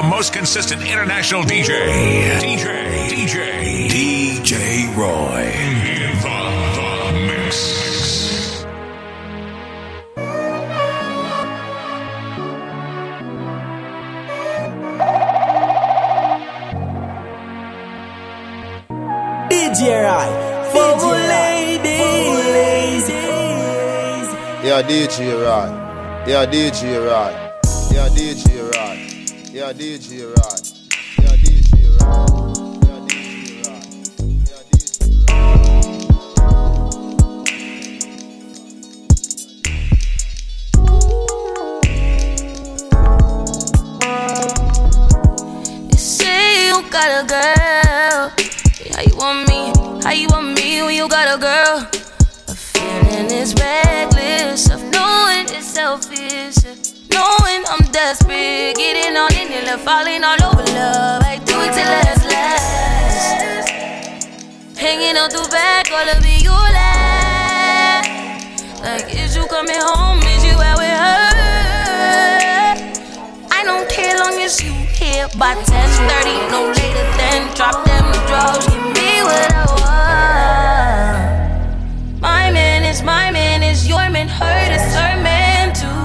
the most consistent international DJ. DJ. DJ. DJ Roy. In the, the mix. DJ Roy. For my ladies. Yeah, DJ Roy. Yeah, DJ Roy. Yeah, DJ Roy. Yeah, DJ Roy. By 10:30, no later than drop them drugs. Give me what I want. My man is my man is your man, hurt is her man too.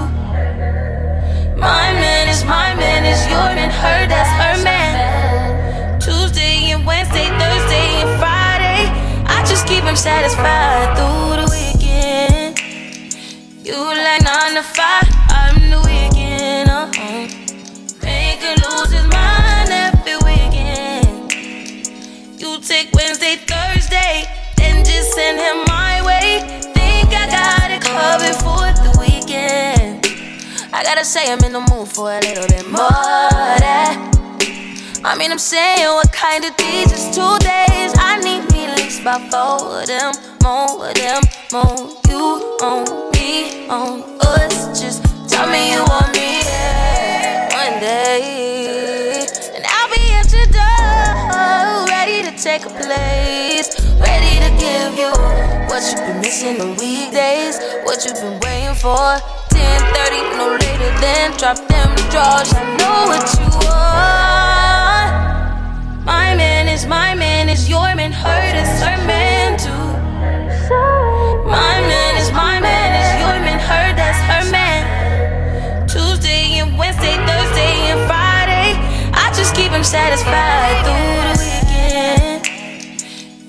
My man is my man is your man, her that's her man. Tuesday and Wednesday, Thursday and Friday, I just keep him satisfied gotta say I'm in the mood for a little bit more that. I mean, I'm saying what kind of these is two days. I need me at least about four of them, more of them, more. You on me, on us. Just tell me you want me yeah, one day, and I'll be at your door, ready to take a place, give you what you've been missing on weekdays, what you've been waiting for. 10:30, no later than drop them drawers. I know what you want. My man is my man is your man, hurt is her man too. My man is my man is your man, her that's her man. Tuesday and Wednesday, Thursday and Friday, I just keep him satisfied through the.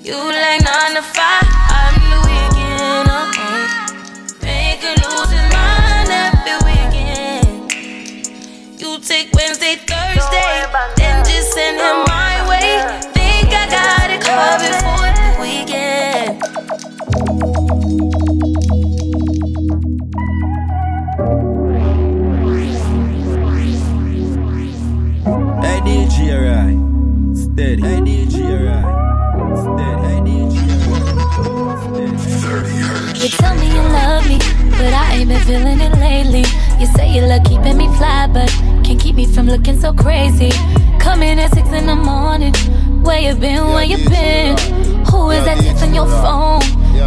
You like nine to five, I'm the weekend. Uh-uh. Make him lose his mind every weekend. You take Wednesday, Thursday, then just send him my way. Think I got it covered for the weekend. Hey DJ Roy. Steady. You tell me you love me, but I ain't been feeling it lately. You say you love keeping me fly, but can't keep me from looking so crazy. Coming at six in the morning. Where you been? Where you been? Who is that text on your phone?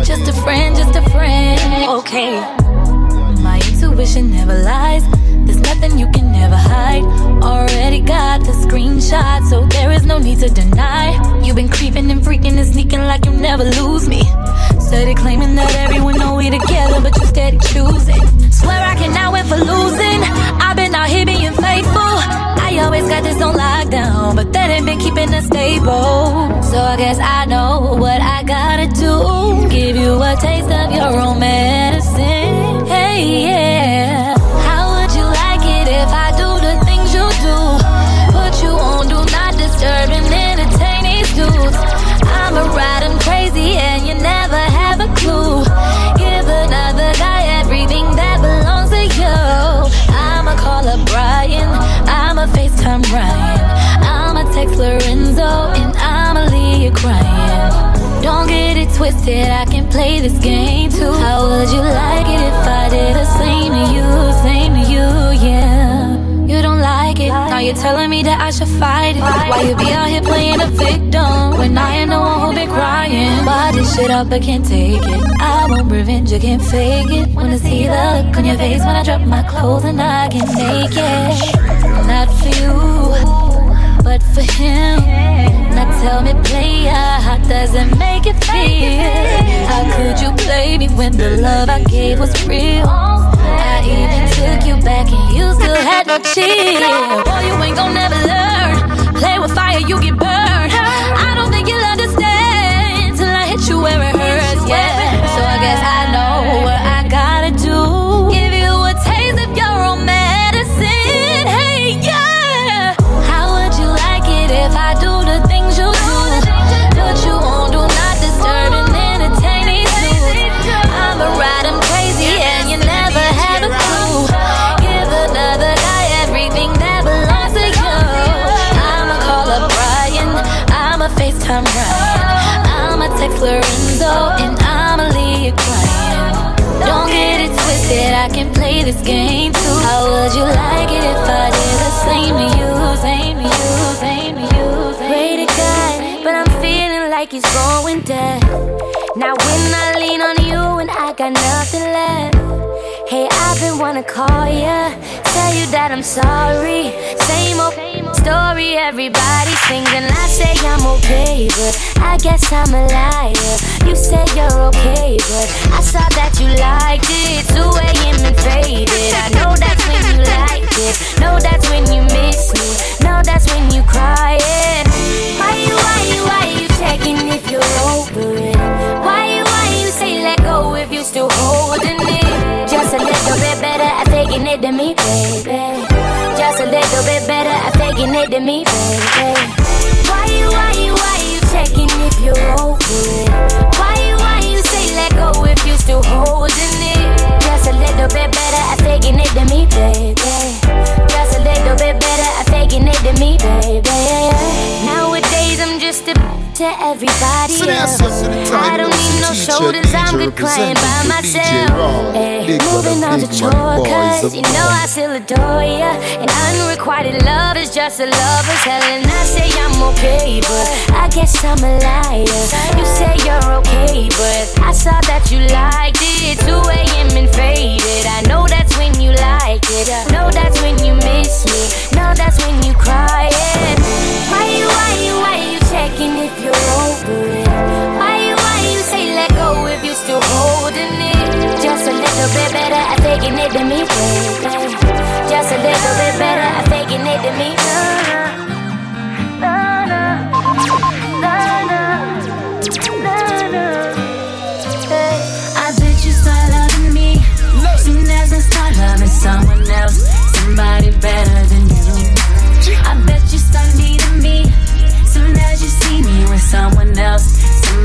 Just a friend, just a friend. Okay. My intuition never lies. There's nothing you can never hide. Already got the screenshot, so there is no need to deny. You've been creeping and freaking and sneaking like you never lose me. That ain't been keeping us stable. So I guess I know what I gotta do. Give you a taste of your own medicine. Hey, yeah. Crying. Don't get it twisted, I can play this game too. How would you like it if I did the same to you, same to you, yeah? You don't like it, now you're telling me that I should fight it. Why you be out here playing a victim when I ain't the one who been crying? Why this shit up, I can't take it. I want revenge you can't fake it. Wanna see the look on your face when I drop my clothes and I get naked. Not for you, but for him. Now tell me, player, how does it make you feel? How could you play me when the love I gave was real? I even took you back and you still had no chill. Boy, you ain't gon' never learn. Play with fire, you get burned. I don't think you'll understand till I hit you where it hurts, yeah. So I guess I And I'ma leave crying. Don't get it twisted, I can play this game too. How would you like it if I did the same to you, same to you, same to you? Pray to God, but I'm feeling like he's going dead. Now when I lean on you and I got nothing left. I've been wanna call ya, tell you that I'm sorry. Same old story, everybody sings and I say I'm okay, but I guess I'm a liar. You say you're okay, but I saw that you liked it. 2 a.m. and faded. I know that's when you liked it. Know that's when you miss me. Know that's when you crying. Why you, why you, why you checking if you're over it? Why you, you say let go if you still holding it? Just a little bit better at taking it to me, baby. Just a little bit better at taking it to me, baby. Why you, why you, why you checking if you're it? Why you, why you say let go if you still holding it? Just a little bit better at taking it to me, baby. Just a little bit better at taking it to me, baby. Nowadays I'm just a to everybody else. up to the time I don't need no shoulders, I'm good crying by representing the DJ myself. Hey, moving on to chore, cause you know I still adore ya. And unrequited love is just a lover's hell. And I say I'm okay, but I guess I'm a liar. You say you're okay, but I saw that you liked it. 2 a.m. and faded. I know that's when you like it. Know that's when you miss me. Know that's when you crying. Why you, why you, why you checking if you're it? Why you, why you say let go if you still holding it? Just a little bit better at taking it to me, baby. Just a little bit better at taking it to me. Someone else, somebody better than you. I bet you start needing me soon as you see me with someone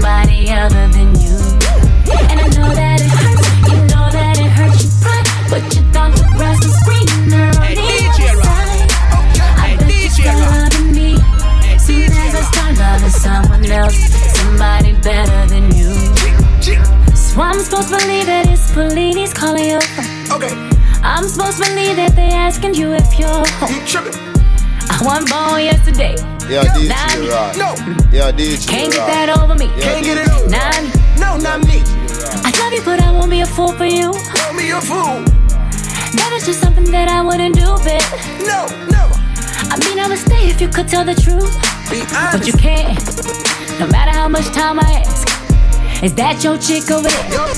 somebody other than you. And I know that it hurts, you know that it hurts your pride, but you thought the grass was greener on the other side. I bet you start loving me soon as I start loving someone else, somebody better than you. So I'm supposed to believe that it's Fellini's calling you. Okay, I'm supposed to believe that they're asking you if you're home. you tripping? I wasn't born yesterday. Yeah, DJ right. No, Yeah, DJ Can't get right. that over me. Yeah, can't get it DJ over. Nah, no, not me. I love you, but I won't be a fool for you. Call me a fool. That is just something that I wouldn't do, babe. No, never. I mean, I would stay if you could tell the truth, Be but honest. you can't. No matter how much time I ask. Is that your chick over there? Yo,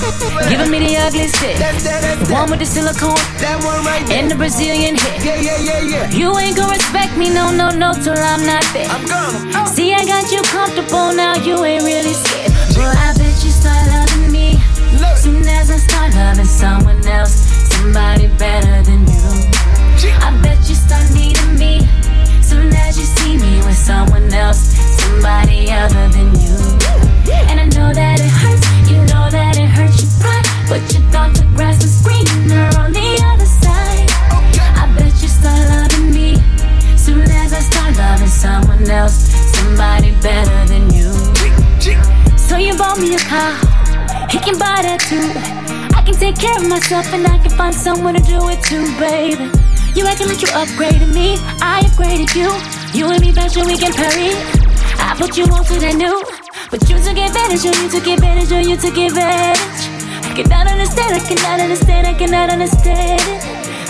Giving me the ugly stick. That's that, that's The one with the silicone That one right there. and the Brazilian hit. Yeah, yeah, yeah, yeah. You ain't gonna respect me, no, no, no, till I'm not there. I'm gonna. Oh. See, I got you comfortable now, you ain't really scared. But I bet you start loving me Look. soon as I start loving someone else, somebody better than you. I bet you start needing me soon as you see me with someone else, somebody other than you. Know that it hurts, you know that it hurts your pride, but you thought the grass was greener on the other side. I bet you start loving me soon as I start loving someone else, somebody better than you. So you bought me a car, he can buy that too. I can take care of myself and I can find someone to do it too, baby. You acting like you upgraded me, I upgraded you. You and me fashion weekend Paris. I put you on to that new, but you took advantage, oh, you took advantage, oh, you took advantage. I cannot understand, I cannot understand, I cannot understand it.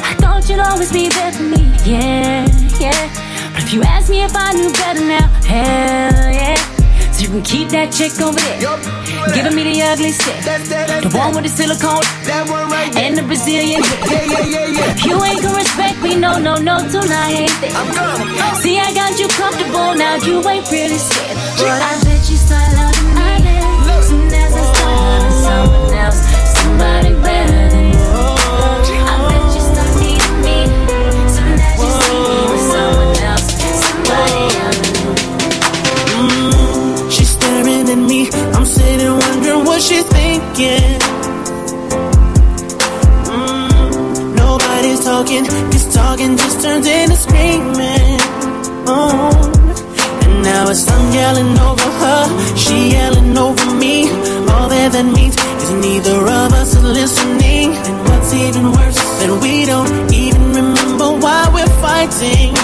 I thought you'd always be there for me, yeah, yeah. But if you ask me if I knew better now, hell yeah. So you can keep that chick over there. Yep. Giving me the ugly stick. That, that, that, the one with the silicone. That one right there. And the Brazilian. Yeah, yeah, yeah, yeah. You ain't gonna respect me, no, no, no, tonight. See, I got you comfortable, now you ain't really scared. But I bet you start out. again. Mm, nobody's talking, this talking just turns into screaming. Oh. And now it's I'm yelling over her, she yelling over me. All that that means is neither of us is listening. And what's even worse, that we don't even remember why we're fighting.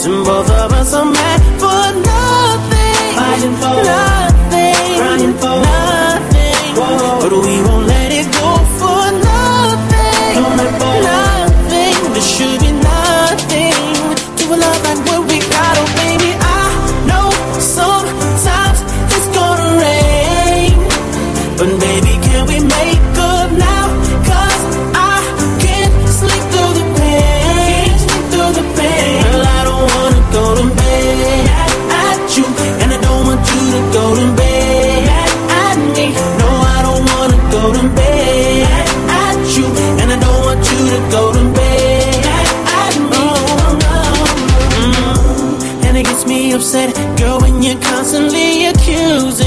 So both of us are mad for nothing. Fighting for nothing. Crying for nothing. What do we want? said, girl, when you're constantly accusing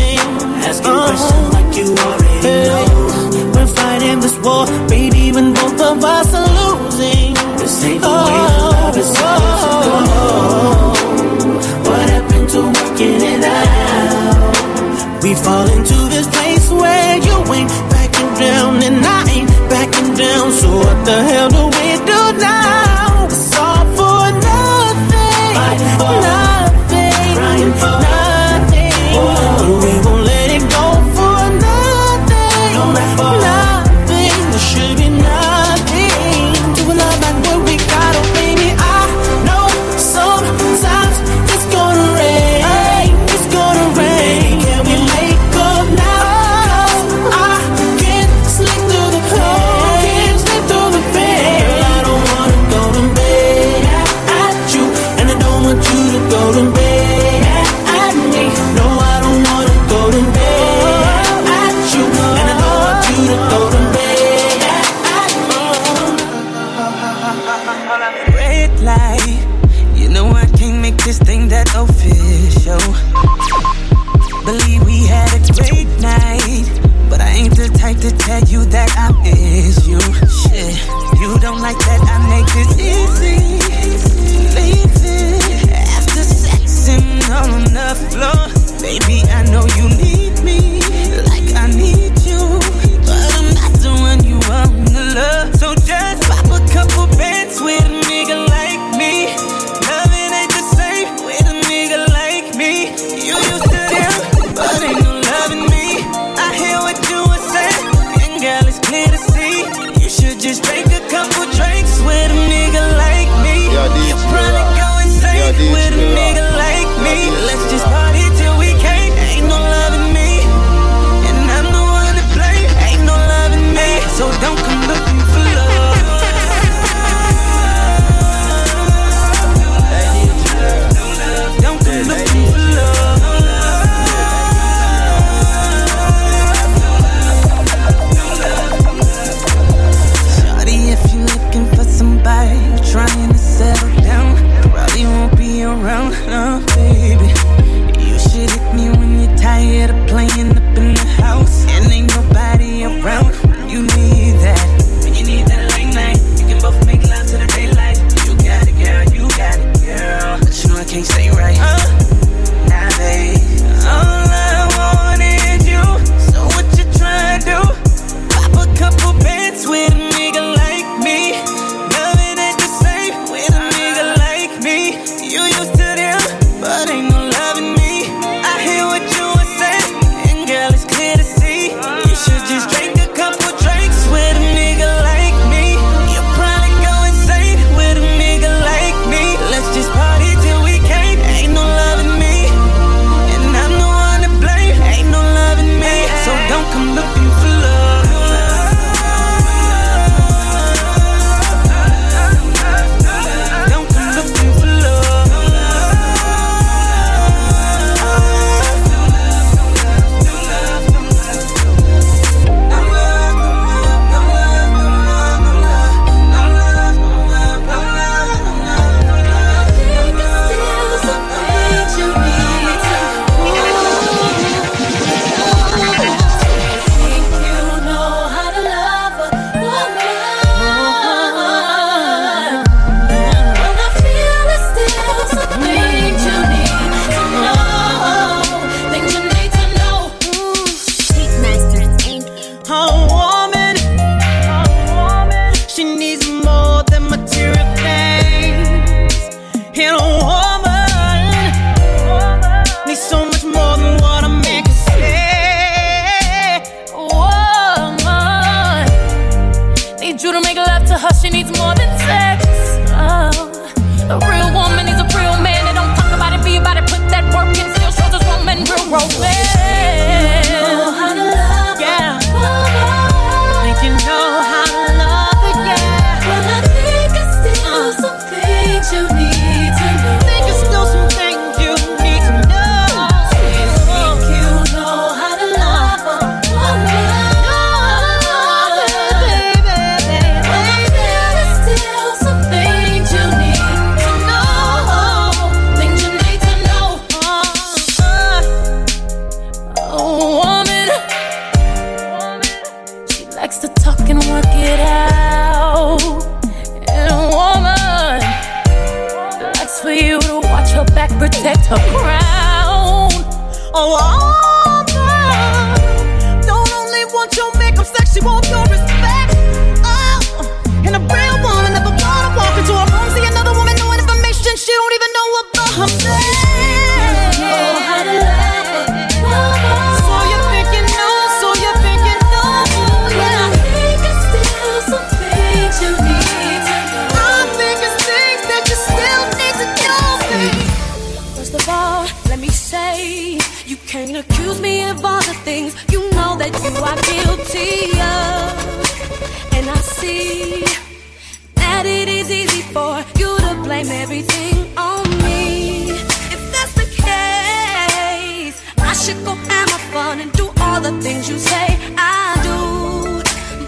the things you say I do.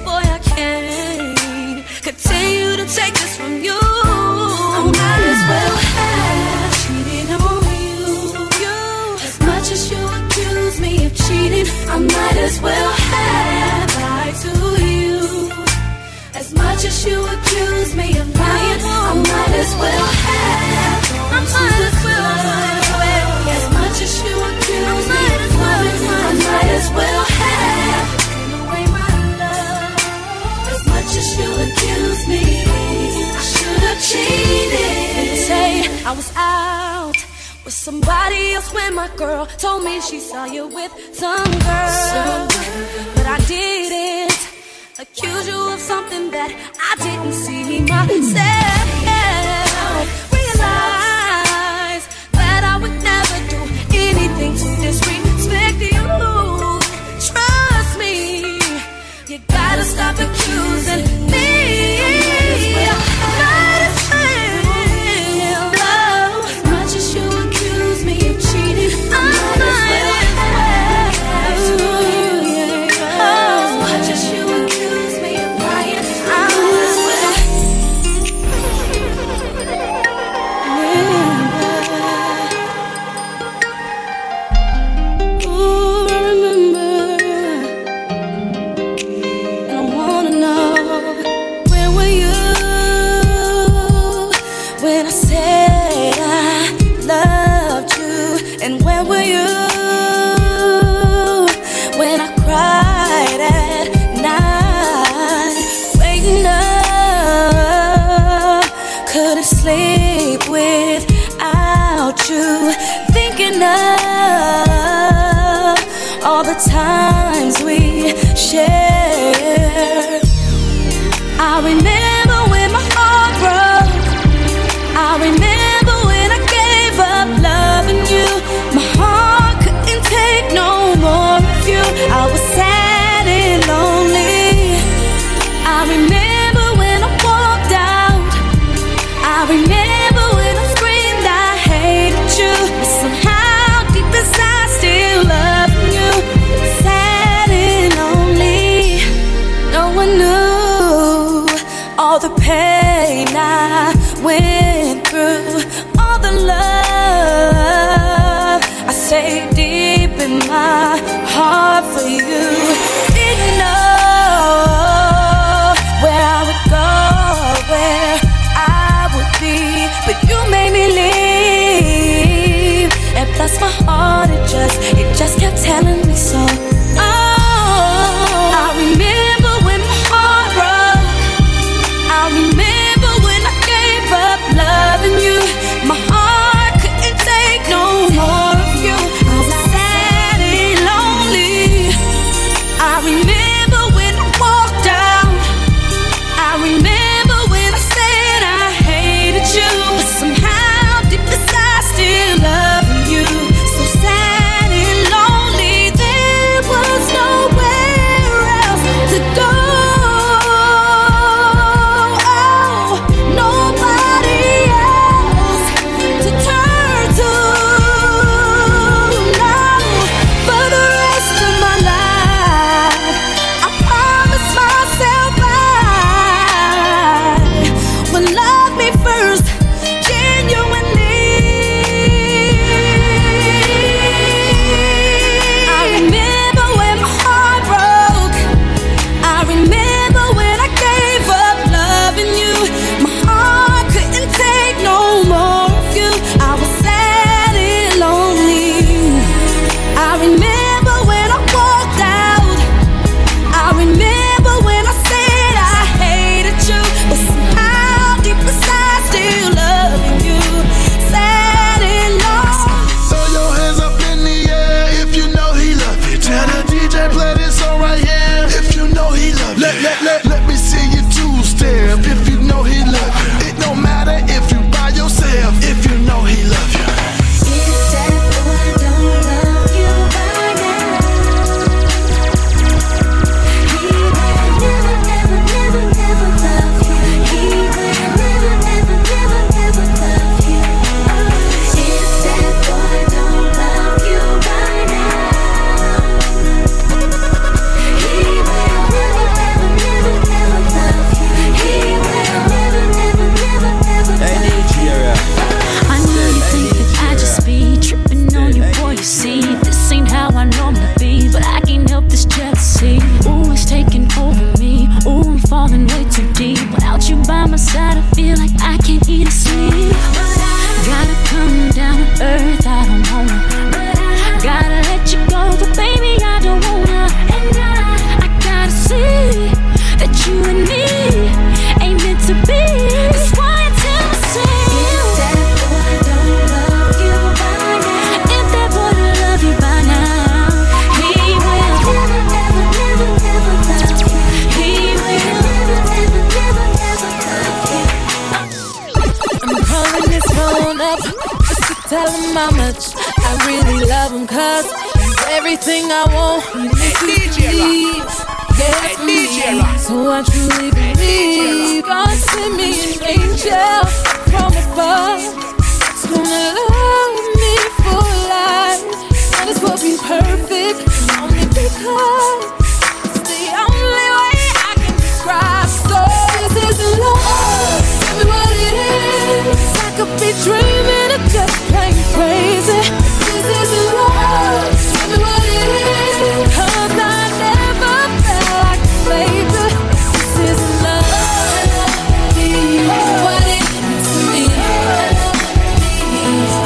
Boy, I can't continue to take this from you. I might as well have cheated on you. you. As much as you accuse me of cheating, I might as well have lied to you. As much as you accuse me of lying, I might as well have. I might as well. always will have taken away my love. As much as you accuse me, I should have cheated. Say I was out with somebody else when my girl told me she saw you with some girl, some girl. but I didn't accuse you of something that I didn't see myself. stop accusing all the times we shared. I remember. him how much I really love him, cause he's everything I want. He makes me believe. Yes, me. So I truly believe God sent me an angel from above. He's gonna love me for life. And it's will be perfect only because it's the only way I can describe. So this isn't love. Tell me what it is could be dreaming of just plain crazy. This is love. Tell me what it is. Cause I never felt like baby. This is love. What it is to me.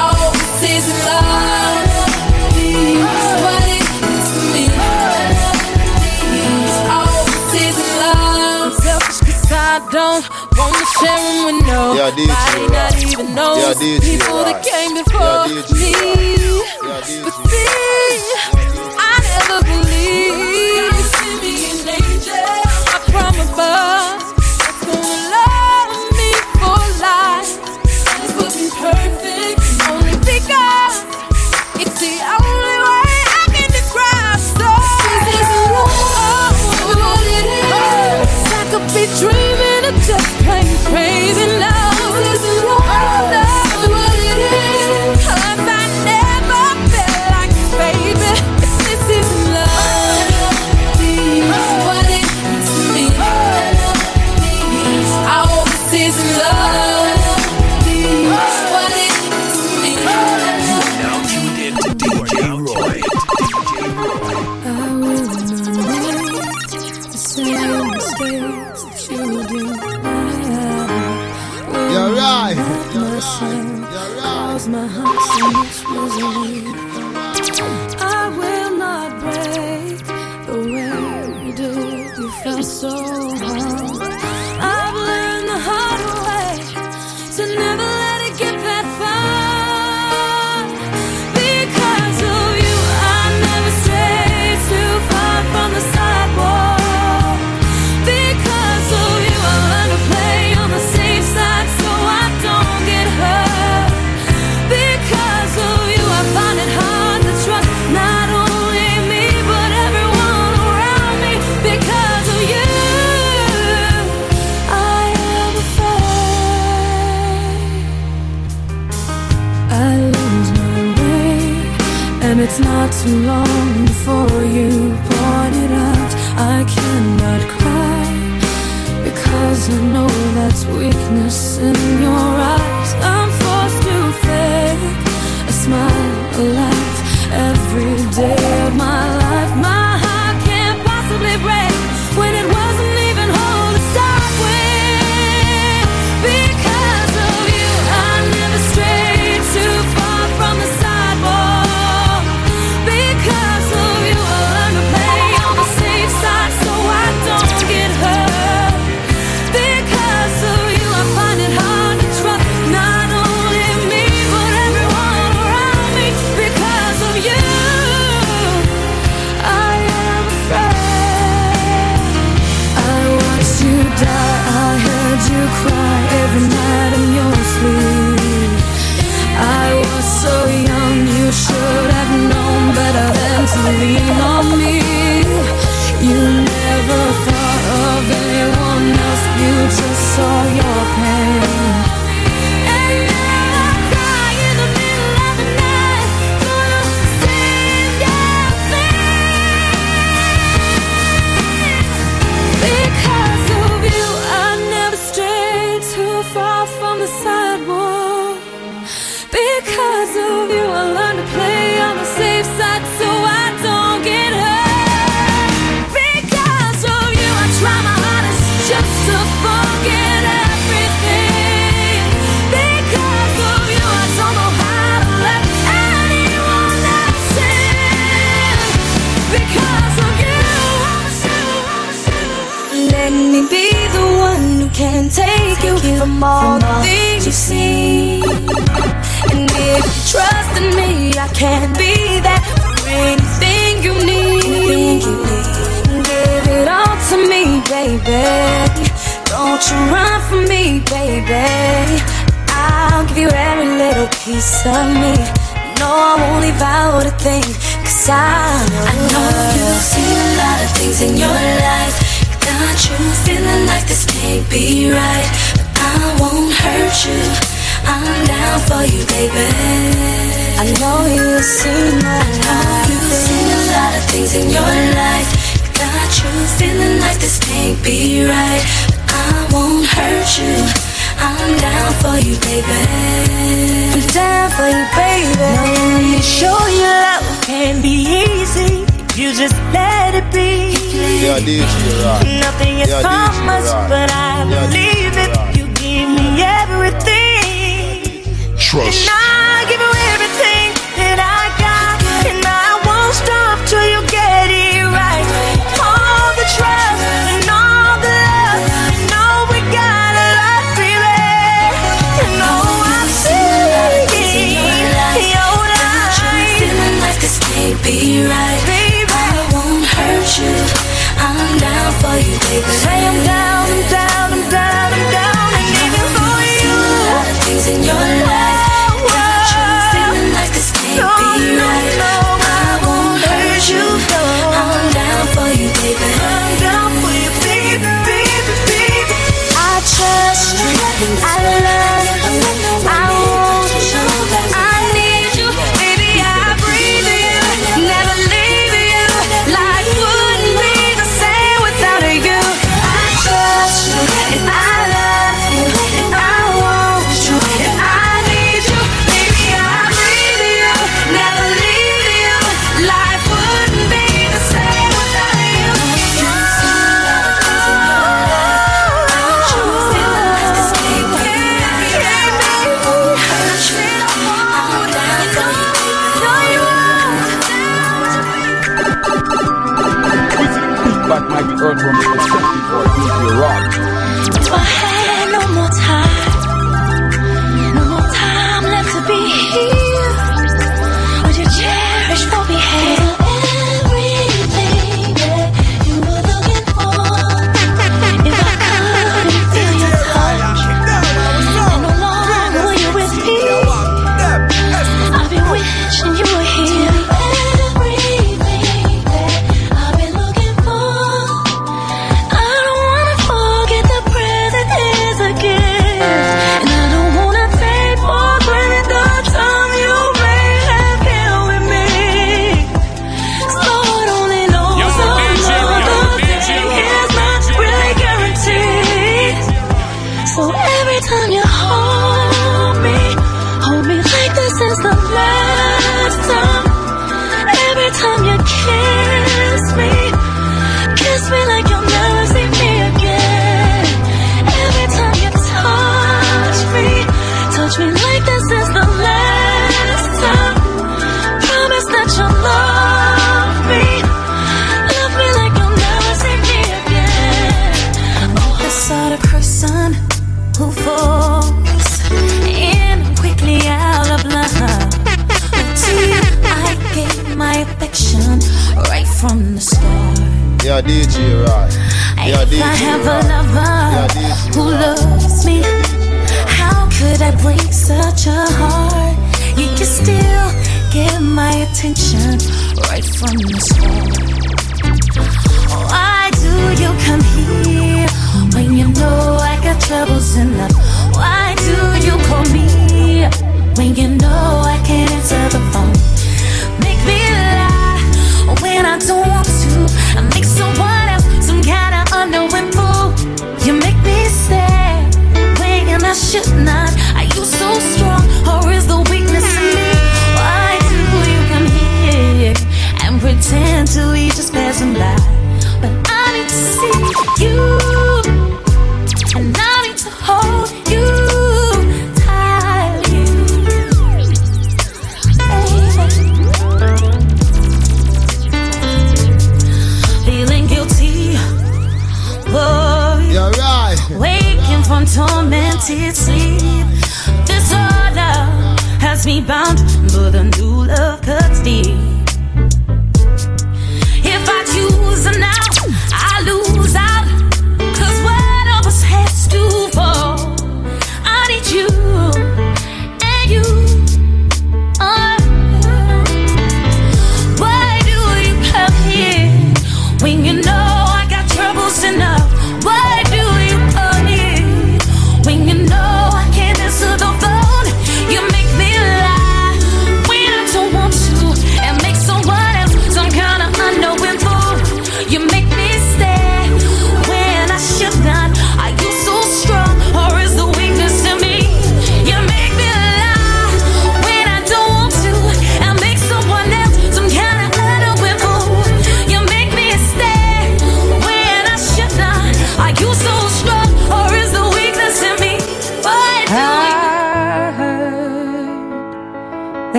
Oh, this is love. I don't wanna share them with nobody. Yeah, even knows yeah, people that came before yeah, me. Yeah, heart's in its misery. I will not break the way you do. You felt so. too long before you pointed out. I cannot cry because I know that's weakness in your baby. I'll give you every little piece of me. No, I won't leave out a thing, cause I know, I know you've seen a lot of things in your life. Got you feeling like this can't be right. But I won't hurt you. I'm down for you, baby. I know you've seen my life. You've seen a lot of things in your life. Got you feeling like this can't be right. But I won't hurt you. I'm down for you, baby. I'm down for you, baby. No, let me show you love can be easy. You just let it be. Yeah, DJ, right. Nothing is yeah, promised, right. but I yeah, believe it. Right. You give me everything. Trust.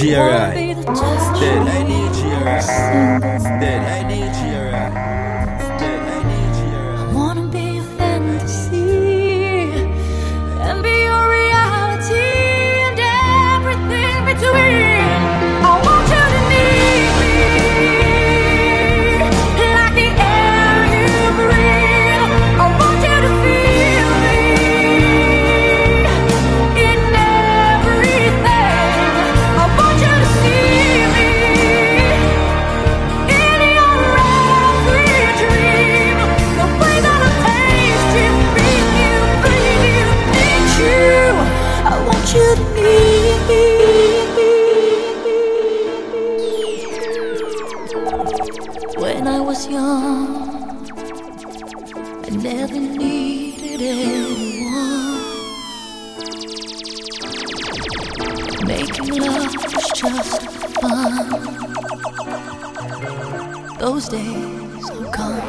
G.R.I. Instead, I need G.R.I. Instead, I need G.R.I. those days are gone.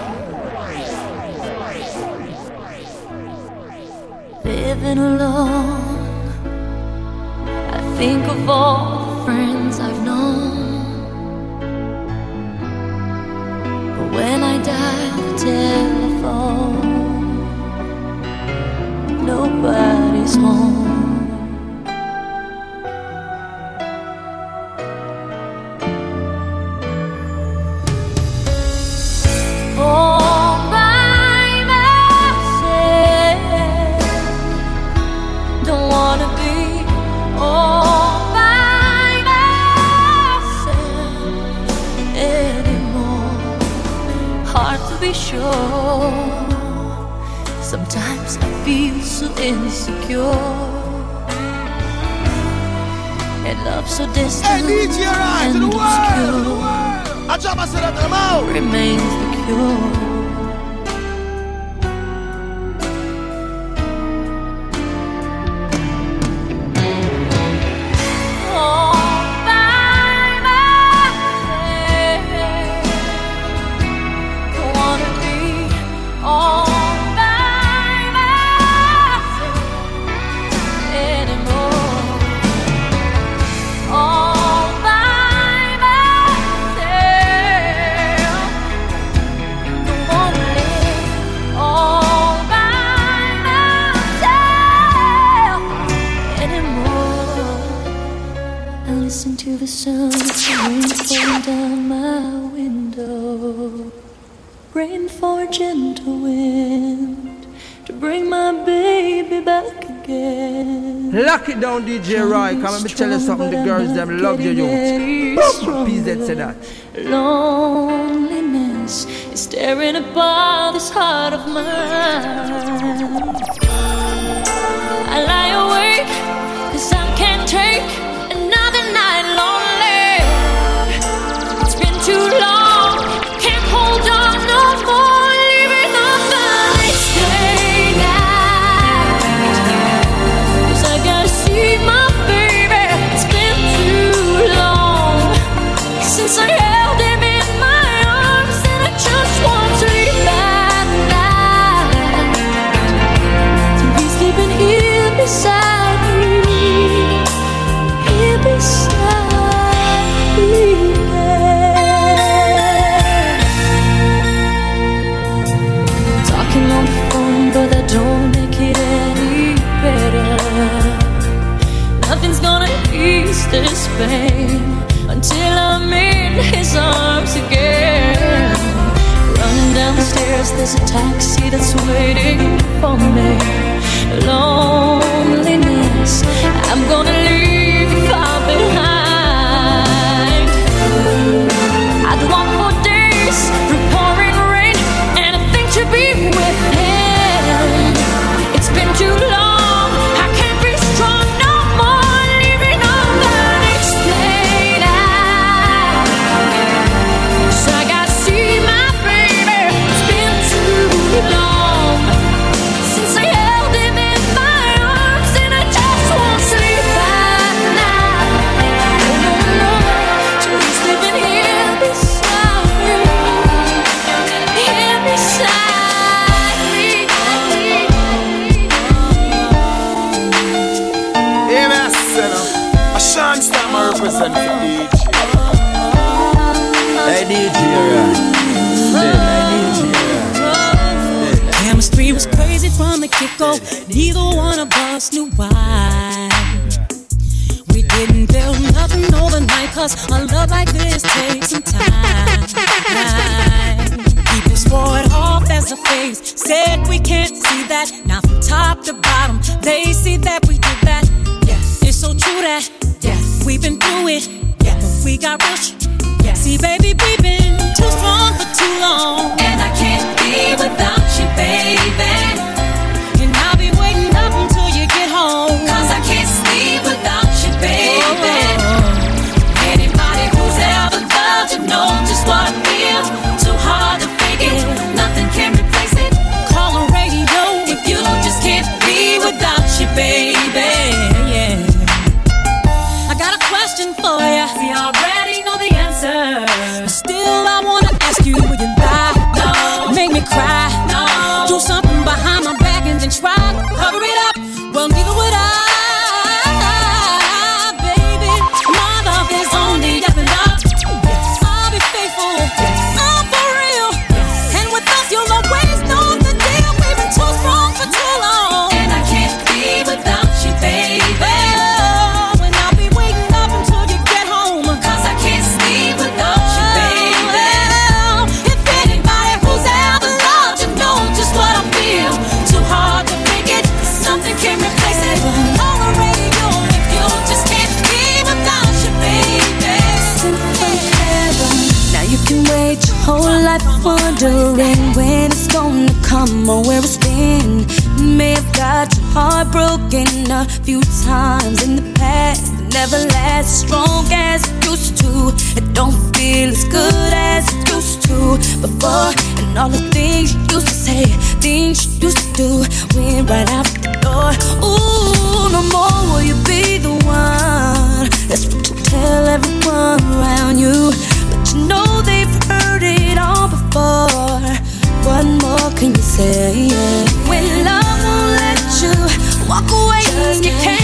Living alone, I think of all remains the cure. DJ Roy. Come and me tell you something. The girls, them love you, you. PZ said that. Loneliness is staring above this heart of mine. it. Yes. We got rush. Yes. See, baby, we've been too strong for too long. I'm aware it's been. May have got your heart broken a few times in the past. It never lasts strong as it used to. It don't feel as good as it used to before. And all the things you used to say, things you used to do, went right out the door. Ooh, no more will you be the one. That's what you tell everyone around you. But you know say. When love won't let you walk away, just can't.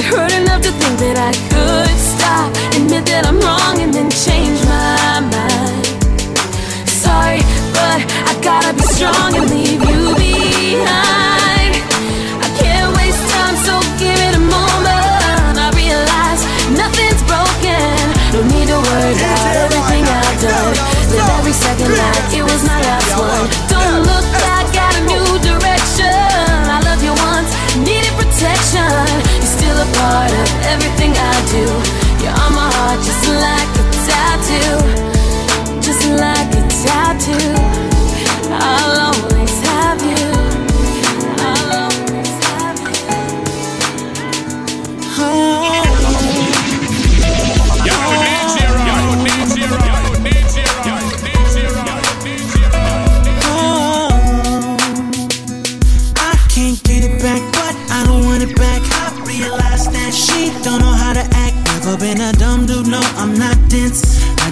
It hurt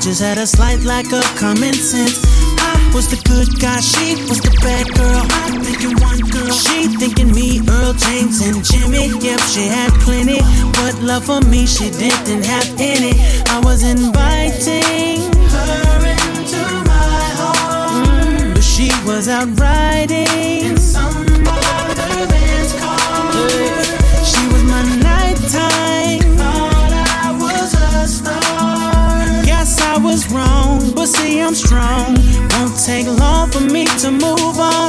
just had a slight lack of common sense. I was the good guy, she was the bad girl. I thinking one girl, she thinking me, Earl James and Jimmy. Yep, she had plenty, but love for me she didn't have any. I was inviting her into my heart, mm, but she was out riding. strong. Won't take long for me to move on.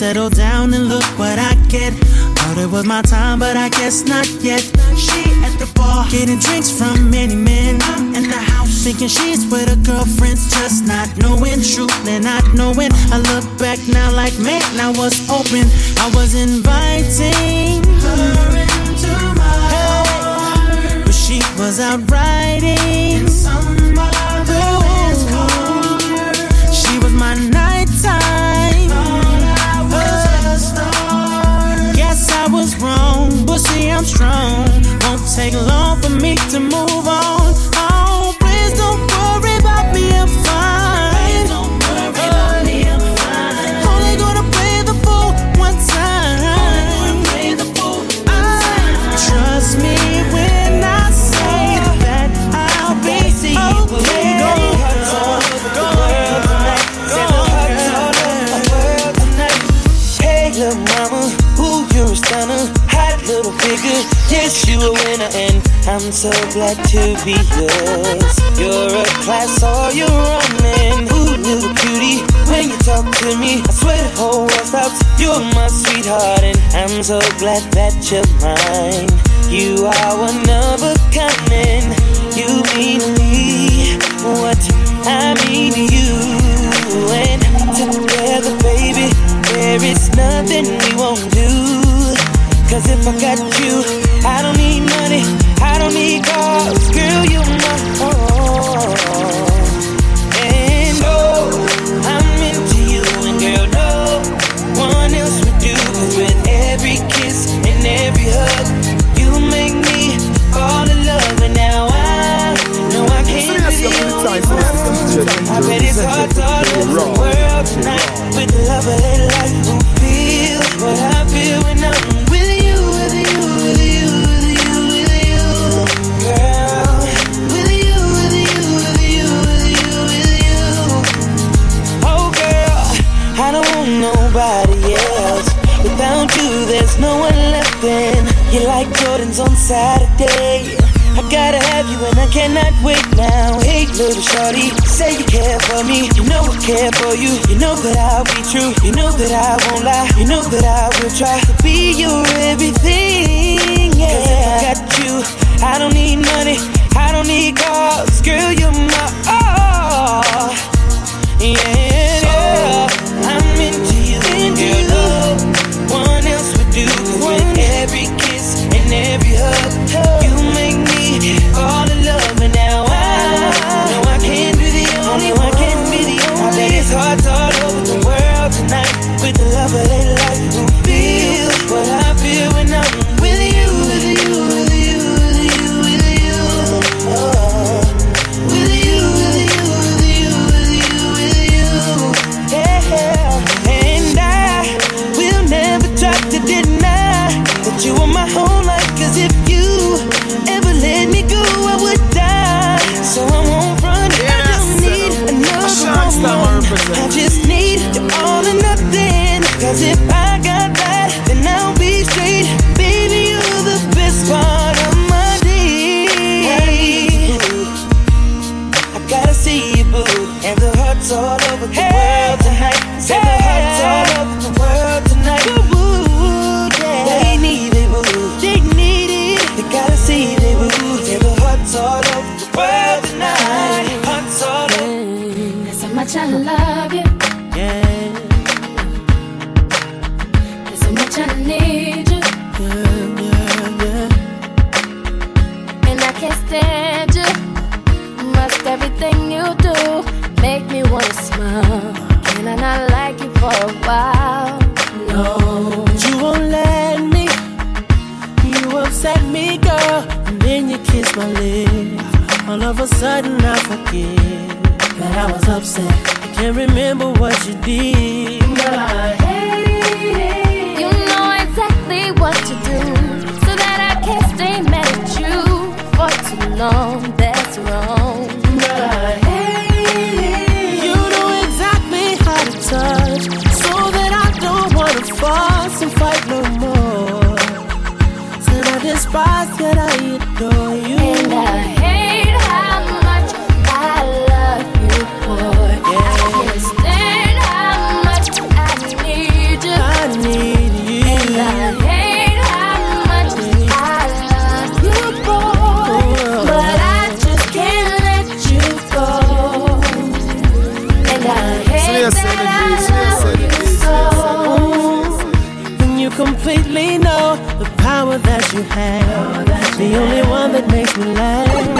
settle down and look what I get. Thought it was my time, but I guess not yet. She at the bar, getting drinks from many men. In the house, thinking she's with her girlfriends, just not knowing truth and not knowing. I look back now like, man, I was open. I was inviting her into my heart, but she was out riding. In some other car. She was my I'm strong. Won't take long for me to move on. A winner, and I'm so glad to be yours. You're a class, all you're running. Ooh, little cutie, when you talk to me, I swear the whole world stops. You're my sweetheart, and I'm so glad that you're mine. You are one of a kind, and you mean me what I mean to you. And together, baby, there is nothing we won't do. Cause if I got you, I don't money, I don't need cars. Girl, you're my all. And oh, I'm into you, and girl, no one else would do. Cause with every kiss and every hug, you make me fall in love. And now I know I can't be the only one. I bet it's hard to all over the world tonight on Saturday. I gotta have you and I cannot wait now. Hey, little shorty, say you care for me. You know I care for you. You know that I'll be true. You know that I won't lie. You know that I will try to be your everything. Yeah. Cause if I got you, I don't need money. I don't need cars. Girl, you're my all. Yeah. Hearts all over the world tonight. Hearts all over. There's so much I love you. Yeah. There's so much I need you. Yeah, yeah, yeah. And I can't stand you. Must everything you do make me wanna smile. Can I not like you for a while? Of a sudden, I forget that I was upset. I can't remember what you did. Girl, I hate it. You know exactly what to do so that I can't stay mad at you for too long. That's wrong. only one that makes me laugh.